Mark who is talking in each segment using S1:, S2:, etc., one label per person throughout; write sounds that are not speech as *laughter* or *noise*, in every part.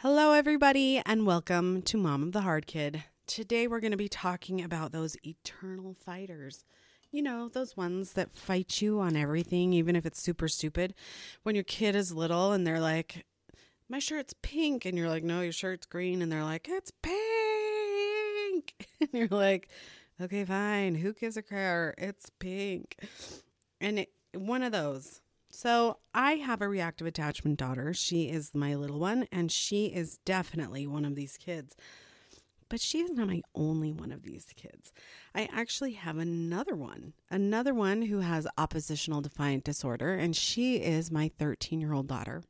S1: Hello, everybody, and welcome to Mom of the Hard Kid. Today, we're going to be talking about those eternal fighters. You know, those ones that fight you on everything, even if it's super stupid. When your kid is little and they're like, My shirt's pink, and you're like, No, your shirt's green, and they're like, It's pink. *laughs* And you're like, Okay, fine. Who gives a care? It's pink. And it, one of those so I have a reactive attachment daughter. She is my little one, and she is definitely one of these kids. But she is not my only one of these kids. I actually have another one, another one who has oppositional defiant disorder, and she is my 13 year old daughter.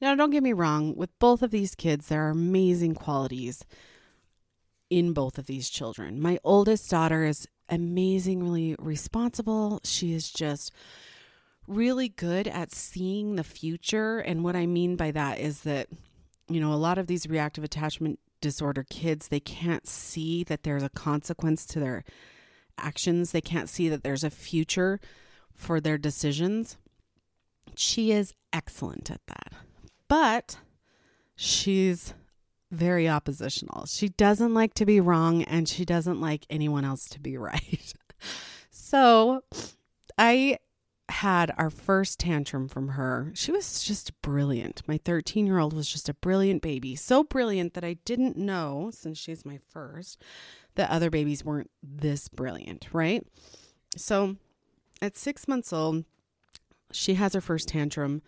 S1: Now, don't get me wrong, with both of these kids, there are amazing qualities in both of these children. My oldest daughter is amazingly responsible. She is just really good at seeing the future. And what I mean by that is that, you know, a lot of these reactive attachment disorder kids, they can't see that there's a consequence to their actions, they can't see that there's a future for their decisions. She is excellent at that. But she's very oppositional. She doesn't like to be wrong and she doesn't like anyone else to be *laughs* right. so I had our first tantrum from her, she was just brilliant. My 13 year old was just a brilliant baby. So brilliant that I didn't know, since she's my first, that other babies weren't this brilliant, right? So at six months old, she has her first tantrum.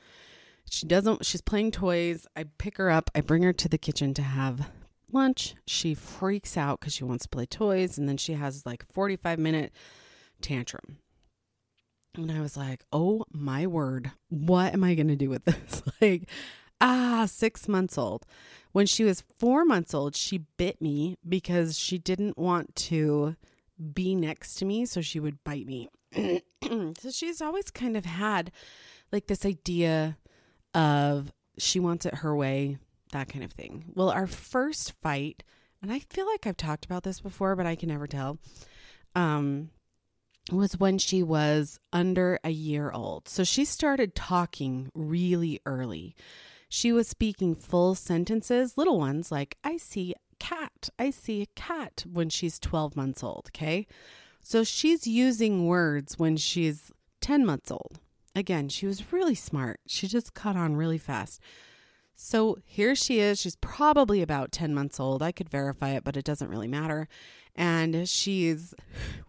S1: She doesn't, she's playing toys. I pick her up, I bring her to the kitchen to have lunch. She freaks out because she wants to play toys. And then she has like 45 minute tantrum and I was like, oh my word, what am I going to do with this? *laughs* like, ah, six months old. When she was four months old, she bit me because she didn't want to be next to me. So she would bite me. *clears throat* so she's always kind of had like this idea of she wants it her way, that kind of thing. Well, our first fight, and I feel like I've talked about this before, but I can never tell. Um, was when she was under a year old. So she started talking really early. She was speaking full sentences, little ones like, I see a cat, I see a cat when she's 12 months old. Okay. So she's using words when she's 10 months old. Again, she was really smart. She just caught on really fast. So here she is. She's probably about 10 months old. I could verify it, but it doesn't really matter and she's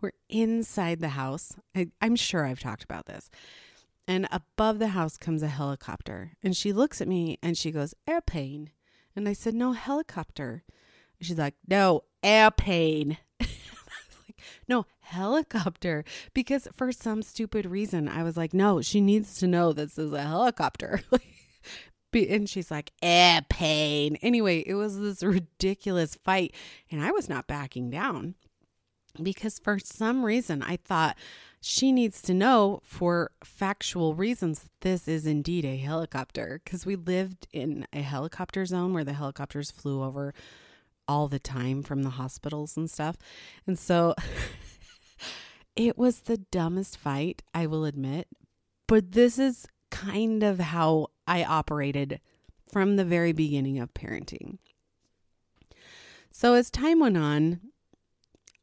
S1: we're inside the house. I, I'm sure I've talked about this. And above the house comes a helicopter. And she looks at me and she goes, Airplane. And I said, No, helicopter. And she's like, No, airplane. *laughs* no, helicopter. Because for some stupid reason, I was like, No, she needs to know this is a helicopter. *laughs* and she's like, eh, pain. Anyway, it was this ridiculous fight, and I was not backing down because for some reason I thought she needs to know for factual reasons that this is indeed a helicopter because we lived in a helicopter zone where the helicopters flew over all the time from the hospitals and stuff. And so *laughs* it was the dumbest fight, I will admit. But this is kind of how I operated from the very beginning of parenting. So as time went on,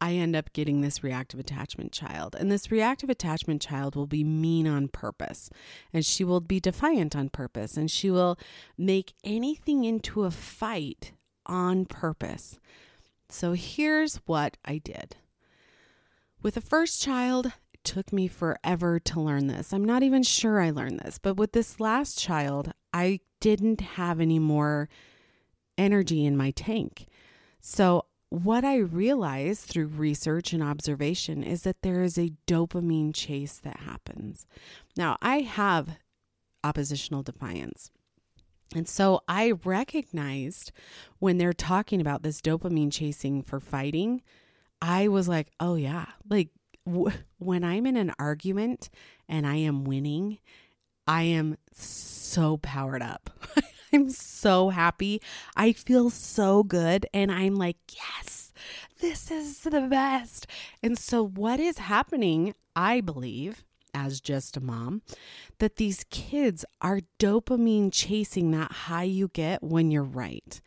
S1: I end up getting this reactive attachment child. And this reactive attachment child will be mean on purpose. And she will be defiant on purpose. And she will make anything into a fight on purpose. So here's what I did. With the first child, took me forever to learn this. I'm not even sure I learned this, but with this last child, I didn't have any more energy in my tank. So, what I realized through research and observation is that there is a dopamine chase that happens. Now, I have oppositional defiance. And so I recognized when they're talking about this dopamine chasing for fighting, I was like, oh, yeah, like when I'm in an argument and I am winning, I am so powered up. *laughs* I'm so happy. I feel so good. And I'm like, yes, this is the best. And so, what is happening, I believe, as just a mom, that these kids are dopamine chasing that high you get when you're right.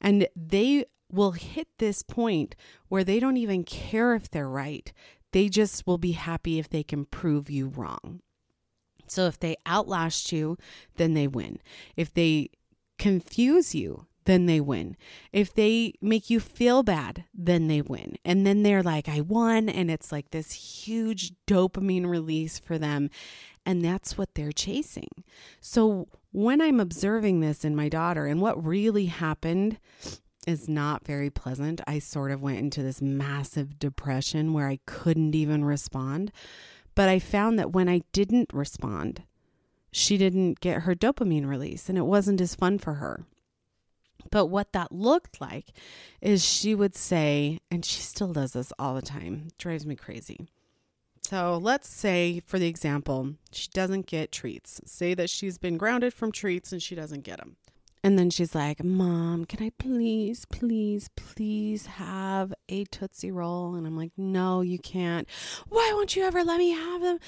S1: And they will hit this point where they don't even care if they're right. They just will be happy if they can prove you wrong. So if they outlast you, then they win. If they confuse you, then they win. If they make you feel bad, then they win. And then they're like, I won. And it's like this huge dopamine release for them. And that's what they're chasing. So when I'm observing this in my daughter, and what really happened is not very pleasant, I sort of went into this massive depression where I couldn't even respond. But I found that when I didn't respond, she didn't get her dopamine release and it wasn't as fun for her. But what that looked like is she would say, and she still does this all the time, drives me crazy. So let's say, for the example, she doesn't get treats. Say that she's been grounded from treats and she doesn't get them. And then she's like, Mom, can I please, please, please have a Tootsie Roll? And I'm like, No, you can't. Why won't you ever let me have them?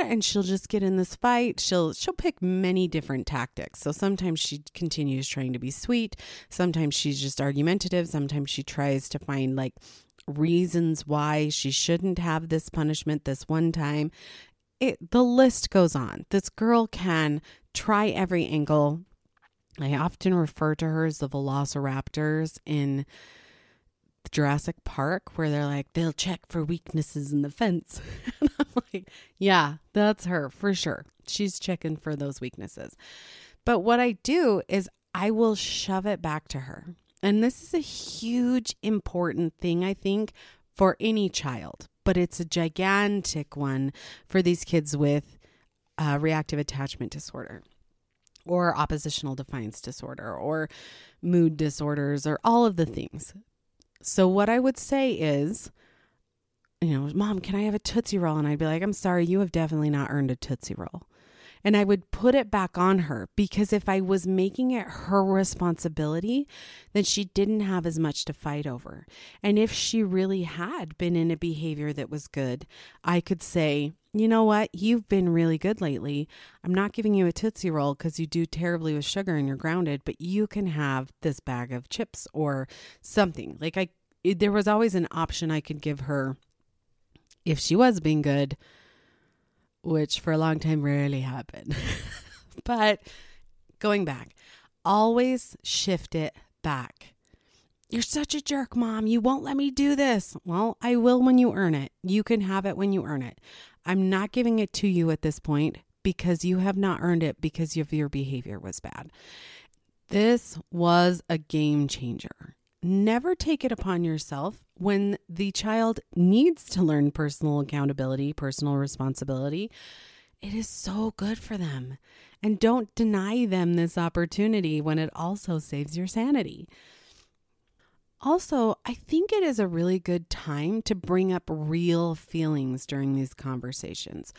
S1: And she'll just get in this fight. She'll she'll pick many different tactics. So sometimes she continues trying to be sweet. Sometimes she's just argumentative. Sometimes she tries to find like reasons why she shouldn't have this punishment this one time. It, the list goes on. This girl can try every angle I often refer to her as the velociraptors in Jurassic Park, where they're like, they'll check for weaknesses in the fence. *laughs* and I'm like, yeah, that's her for sure. She's checking for those weaknesses. But what I do is I will shove it back to her. And this is a huge, important thing, I think, for any child, but it's a gigantic one for these kids with uh, reactive attachment disorder or oppositional defiance disorder or mood disorders or all of the things. So, what I would say is, you know, mom, can I have a Tootsie Roll? And I'd be like, I'm sorry, you have definitely not earned a Tootsie Roll and I would put it back on her because if I was making it her responsibility, then she didn't have as much to fight over. And if she really had been in a behavior that was good, I could say, you know what? You've been really good lately. I'm not giving you a Tootsie Roll because you do terribly with sugar and you're grounded, but you can have this bag of chips or something. Like, I, there was always an option I could give her if she was being good which for a long time rarely happened. *laughs* but going back, always shift it back. You're such a jerk, mom. You won't let me do this. Well, I will when you earn it. You can have it when you earn it. I'm not giving it to you at this point because you have not earned it because of your behavior was bad. This was a game changer. Never take it upon yourself when the child needs to learn personal accountability, personal responsibility, it is so good for them. And don't deny them this opportunity when it also saves your sanity. Also, I think it is a really good time to bring up real feelings during these conversations.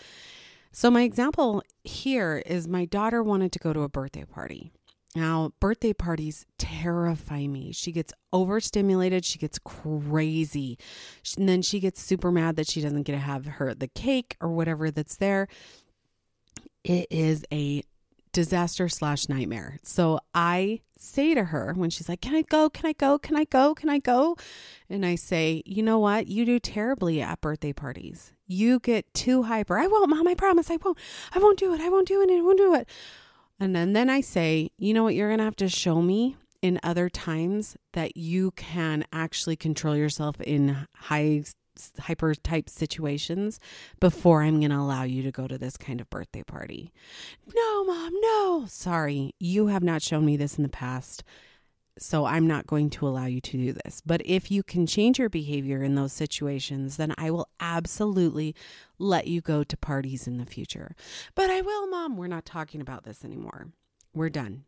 S1: So, my example here is my daughter wanted to go to a birthday party. Now, birthday parties terrify me. She gets overstimulated, she gets crazy. And then she gets super mad that she doesn't get to have her the cake or whatever that's there. It is a disaster slash nightmare. So I say to her when she's like, Can I go? Can I go? Can I go? Can I go? And I say, You know what? You do terribly at birthday parties. You get too hyper. I won't, mom. I promise I won't. I won't do it. I won't do it. I won't do it. And then, then I say, you know what, you're going to have to show me in other times that you can actually control yourself in high hyper type situations before I'm going to allow you to go to this kind of birthday party. No, mom, no. Sorry, you have not shown me this in the past. So I'm not going to allow you to do this. But if you can change your behavior in those situations, then I will absolutely let you go to parties in the future. But I will, mom. We're not talking about this anymore. We're done.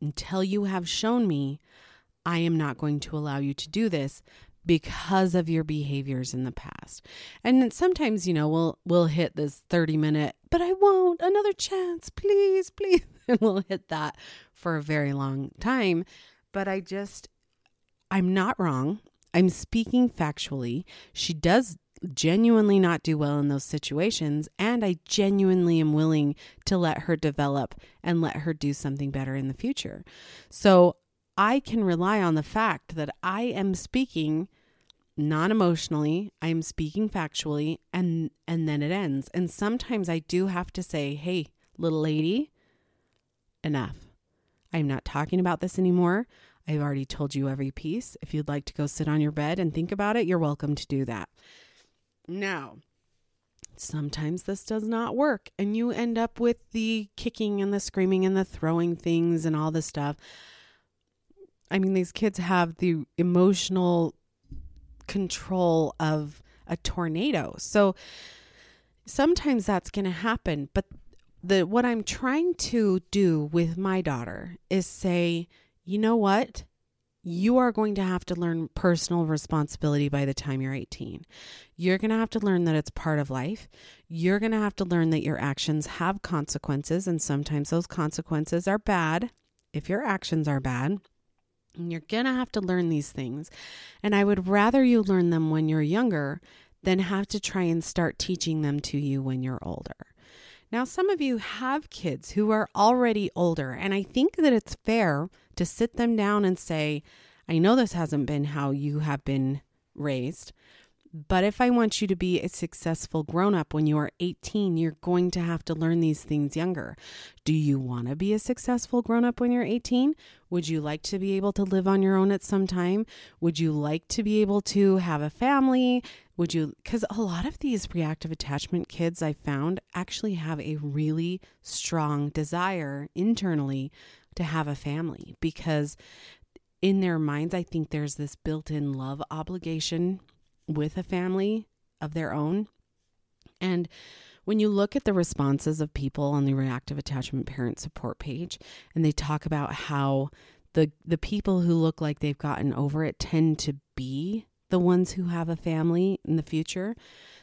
S1: Until you have shown me, I am not going to allow you to do this because of your behaviors in the past. And sometimes, you know, we'll we'll hit this 30 minute, but I won't, another chance, please, please. *laughs* And we'll hit that for a very long time. But I just I'm not wrong. I'm speaking factually. She does genuinely not do well in those situations and I genuinely am willing to let her develop and let her do something better in the future. So I can rely on the fact that I am speaking non-emotionally, I am speaking factually and and then it ends. And sometimes I do have to say, "Hey, little lady, enough. I'm not talking about this anymore. I've already told you every piece. If you'd like to go sit on your bed and think about it, you're welcome to do that." Now, sometimes this does not work and you end up with the kicking and the screaming and the throwing things and all this stuff. I mean, these kids have the emotional control of a tornado. So sometimes that's going to happen, but the what I'm trying to do with my daughter is say, "You know what? you are going to have to learn personal responsibility by the time you're 18. You're going to have to learn that it's part of life. You're going to have to learn that your actions have consequences, and sometimes those consequences are bad if your actions are bad. And you're going to have to learn these things. And I would rather you learn them when you're younger than have to try and start teaching them to you when you're older. Now, some of you have kids who are already older, and I think that it's fair to sit them down and say, I know this hasn't been how you have been raised, but if I want you to be a successful grown up when you are 18, you're going to have to learn these things younger. Do you want to be a successful grown up when you're 18? Would you like to be able to live on your own at some time? Would you like to be able to have a family? Would you, because a lot of these reactive attachment kids I found actually have a really strong desire internally to have a family because in their minds, I think there's this built in love obligation with a family of their own. And when you look at the responses of people on the reactive attachment parent support page and they talk about how the the people who look like they've gotten over it tend to be the ones who have a family in the future.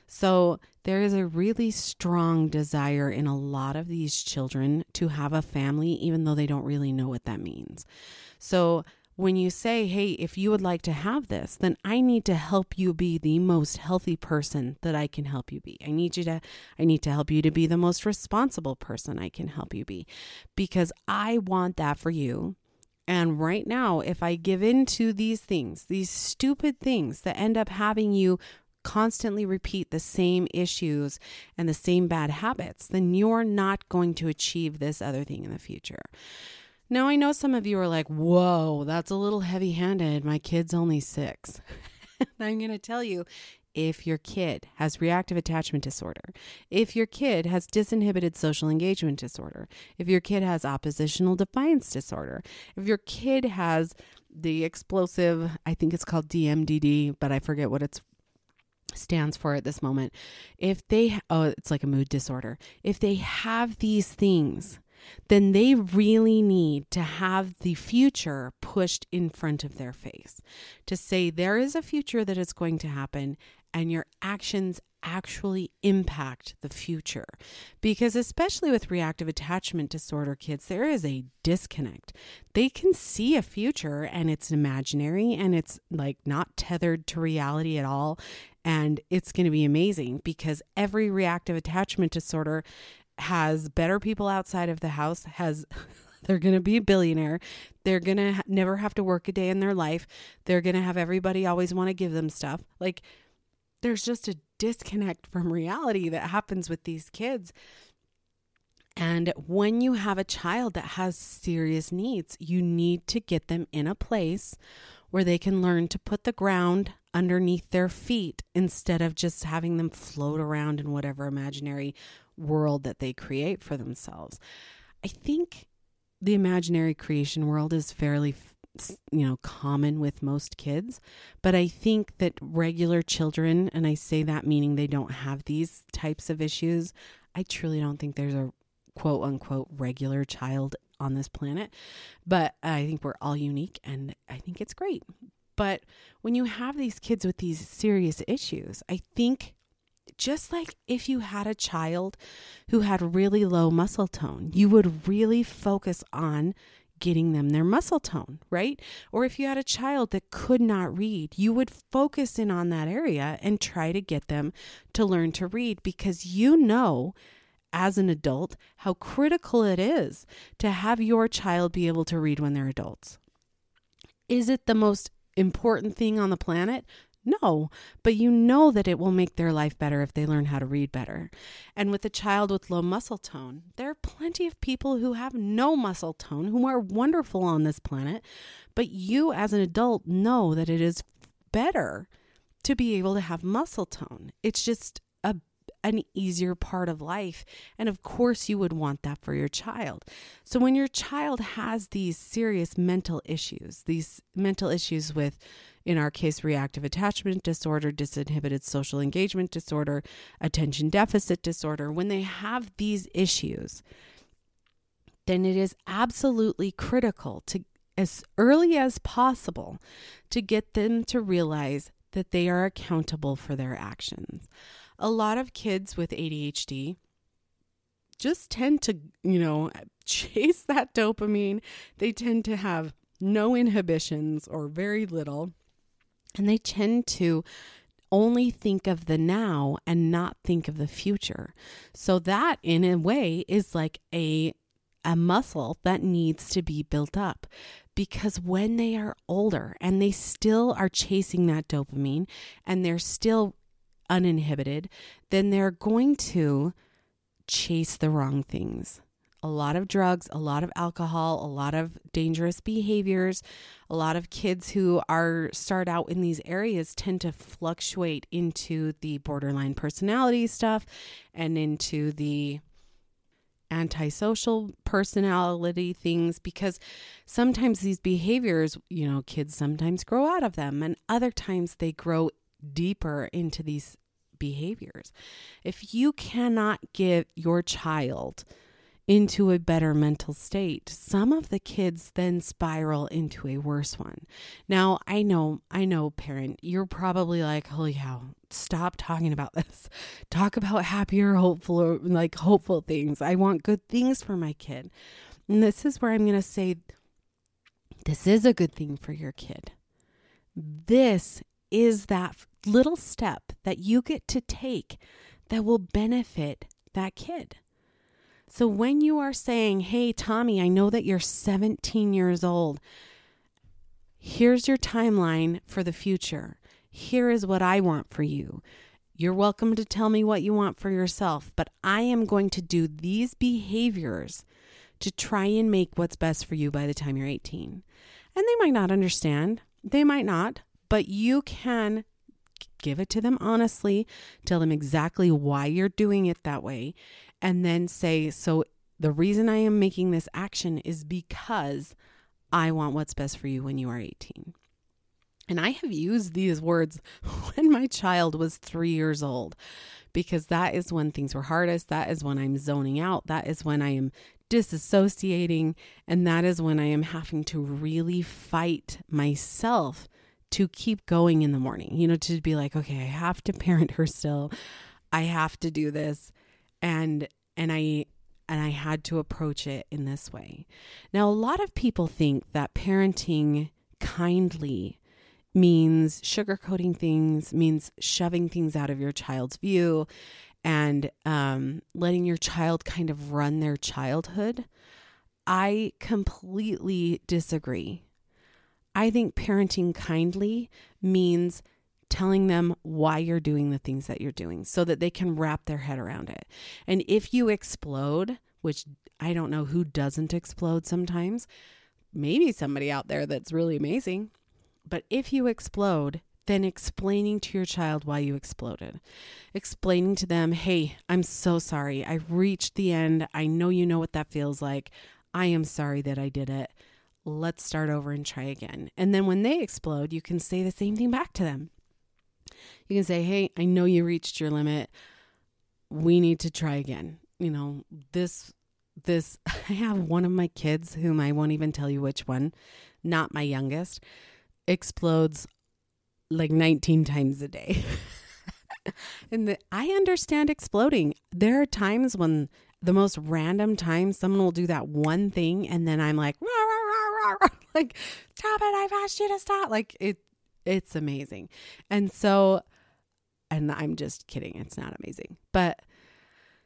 S1: So there is a really strong desire in a lot of these children to have a family even though they don't really know what that means. So when you say, hey, if you would like to have this, then I need to help you be the most healthy person that I can help you be. I need you to, I need to help you to be the most responsible person I can help you be because I want that for you. And right now, if I give in to these things, these stupid things that end up having you constantly repeat the same issues and the same bad habits, then you're not going to achieve this other thing in the future. Now, I know some of you are like, whoa, that's a little heavy handed. My kid's only six. *laughs* I'm going to tell you if your kid has reactive attachment disorder, if your kid has disinhibited social engagement disorder, if your kid has oppositional defiance disorder, if your kid has the explosive, I think it's called DMDD, but I forget what it stands for at this moment. If they, oh, it's like a mood disorder. If they have these things, then they really need to have the future pushed in front of their face to say there is a future that is going to happen and your actions actually impact the future. Because, especially with reactive attachment disorder kids, there is a disconnect. They can see a future and it's imaginary and it's like not tethered to reality at all. And it's going to be amazing because every reactive attachment disorder has better people outside of the house, has *laughs* they're going to be a billionaire. They're going to ha- never have to work a day in their life. They're going to have everybody always want to give them stuff. Like there's just a disconnect from reality that happens with these kids. And when you have a child that has serious needs, you need to get them in a place where they can learn to put the ground underneath their feet instead of just having them float around in whatever imaginary world that they create for themselves. I think the imaginary creation world is fairly you know common with most kids but i think that regular children and i say that meaning they don't have these types of issues i truly don't think there's a quote unquote regular child on this planet but i think we're all unique and i think it's great but when you have these kids with these serious issues i think just like if you had a child who had really low muscle tone, you would really focus on getting them their muscle tone, right? Or if you had a child that could not read, you would focus in on that area and try to get them to learn to read because you know as an adult how critical it is to have your child be able to read when they're adults. Is it the most important thing on the planet? No, but you know that it will make their life better if they learn how to read better. And with a child with low muscle tone, there are plenty of people who have no muscle tone who are wonderful on this planet, but you as an adult know that it is better to be able to have muscle tone. It's just a an easier part of life. And of course, you would want that for your child. So, when your child has these serious mental issues, these mental issues with in our case, reactive attachment disorder, disinhibited social engagement disorder, attention deficit disorder, when they have these issues, then it is absolutely critical to, as early as possible, to get them to realize that they are accountable for their actions. A lot of kids with ADHD just tend to, you know, *laughs* chase that dopamine. They tend to have no inhibitions or very little. And they tend to only think of the now and not think of the future. So that in a way is like a a muscle that needs to be built up because when they are older and they still are chasing that dopamine and they're still uninhibited, then they're going to chase the wrong things a lot of drugs, a lot of alcohol, a lot of dangerous behaviors. A lot of kids who are start out in these areas tend to fluctuate into the borderline personality stuff and into the antisocial personality things because sometimes these behaviors, you know, kids sometimes grow out of them and other times they grow deeper into these behaviors. If you cannot get your child into a better mental state, some of the kids then spiral into a worse one. Now, I know, I know, parent, you're probably like, holy cow, stop talking about *laughs* this. Talk about happier, hopeful, like hopeful things. I want good things for my kid. And this is where I'm going to say, this is a good thing for your kid. This is that little step that you get to take that will benefit that kid. So when you are saying, Hey, Tommy, I know that you're 17 years old. Here's your timeline for the future. Here is what I want for you. You're welcome to tell me what you want for yourself, but I am going to do these behaviors to try and make what's best for you by the time you're 18. And they might not understand, they might not, but you can give it to them honestly, tell them exactly why you're doing it that way, and then say, So the reason I am making this action is because I want what's best for you when you are 18. And I have used these words *laughs* when my child was three years old because that is when things were hardest. That is when I'm zoning out. That is when I am disassociating. And that is when I am having to really fight myself to keep going in the morning, you know, to be like, okay, I have to parent her still. I have to do this and and I and I had to approach it in this way. Now, a lot of people think that parenting kindly means sugarcoating things, means shoving things out of your child's view, and um, letting your child kind of run their childhood. I completely disagree. I think parenting kindly means telling them why you're doing the things that you're doing so that they can wrap their head around it. And if you explode, which I don't know who doesn't explode sometimes, maybe somebody out there that's really amazing. But if you explode, then explaining to your child why you exploded. Explaining to them, hey, I'm so sorry. I reached the end. I know you know what that feels like. I am sorry that I did it. Let's start over and try again. And then when they explode, you can say the same thing back to them. You can say, Hey, I know you reached your limit. We need to try again. You know, this, this, *laughs* I have one of my kids, whom I won't even tell you which one, not my youngest, explodes like 19 times a day. *laughs* and the, I understand exploding. There are times when the most random times someone will do that one thing and then I'm like, rah, rah, *laughs* like, stop it. I've asked you to stop. Like, it, it's amazing. And so, and I'm just kidding. It's not amazing. But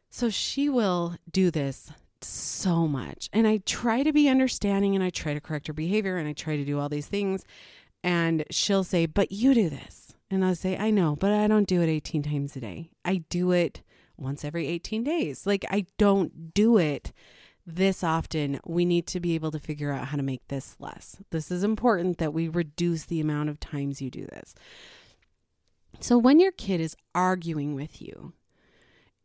S1: so she will do this so much. And I try to be understanding and I try to correct her behavior and I try to do all these things. And she'll say, But you do this. And I'll say, I know, but I don't do it 18 times a day. I do it once every 18 days. Like, I don't do it this often. We need to be able to figure out how to make this less. This is important that we reduce the amount of times you do this. So, when your kid is arguing with you,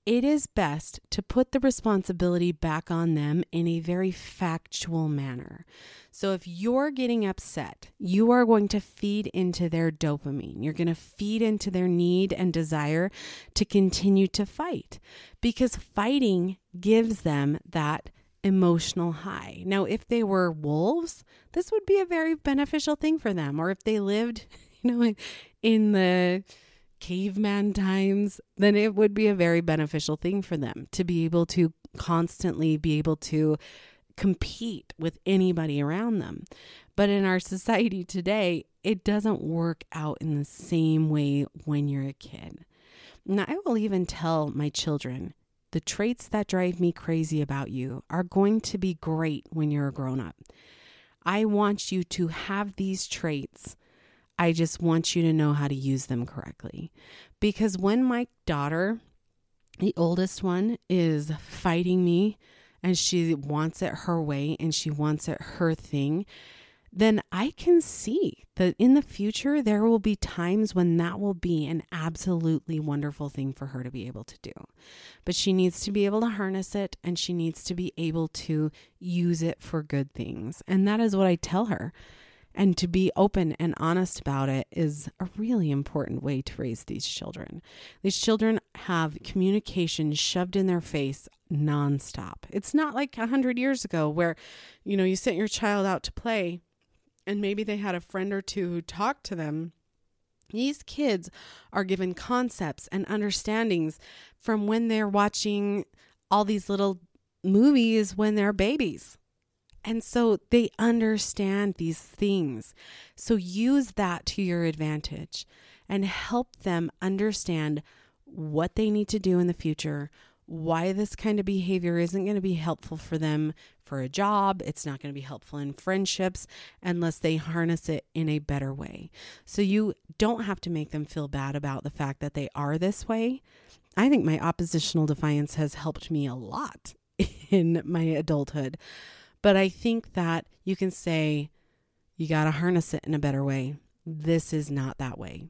S1: it is best to put the responsibility back on them in a very factual manner. So, if you're getting upset, you are going to feed into their dopamine. You're going to feed into their need and desire to continue to fight because fighting gives them that emotional high. Now, if they were wolves, this would be a very beneficial thing for them. Or if they lived, *laughs* you know, in the caveman times, then it would be a very beneficial thing for them to be able to constantly be able to compete with anybody around them. But in our society today, it doesn't work out in the same way when you're a kid. Now, I will even tell my children the traits that drive me crazy about you are going to be great when you're a grown up. I want you to have these traits I just want you to know how to use them correctly. Because when my daughter, the oldest one, is fighting me and she wants it her way and she wants it her thing, then I can see that in the future there will be times when that will be an absolutely wonderful thing for her to be able to do. But she needs to be able to harness it and she needs to be able to use it for good things. And that is what I tell her. And to be open and honest about it is a really important way to raise these children. These children have communication shoved in their face nonstop. It's not like a hundred years ago where, you know, you sent your child out to play and maybe they had a friend or two who talked to them. These kids are given concepts and understandings from when they're watching all these little movies when they're babies. And so they understand these things. So use that to your advantage and help them understand what they need to do in the future, why this kind of behavior isn't going to be helpful for them for a job. It's not going to be helpful in friendships unless they harness it in a better way. So you don't have to make them feel bad about the fact that they are this way. I think my oppositional defiance has helped me a lot *laughs* in my adulthood but I think that you can say, you got to harness it in a better way. This is not that way.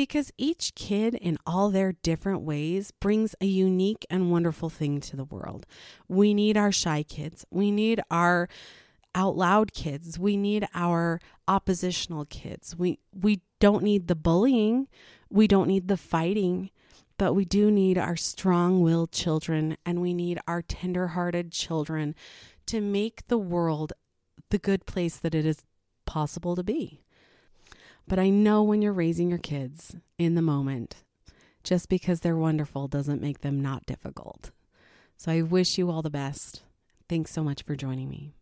S1: Because each kid, in all their different ways, brings a unique and wonderful thing to the world. We need our shy kids. We need our out loud kids. We need our oppositional kids. We we don't need the bullying. We don't need the fighting but we do need our strong willed children and we need our tender hearted children to make the world the good place that it is possible to be. But I know when you're raising your kids in the moment, just because they're wonderful doesn't make them not difficult. So I wish you all the best. Thanks so much for joining me.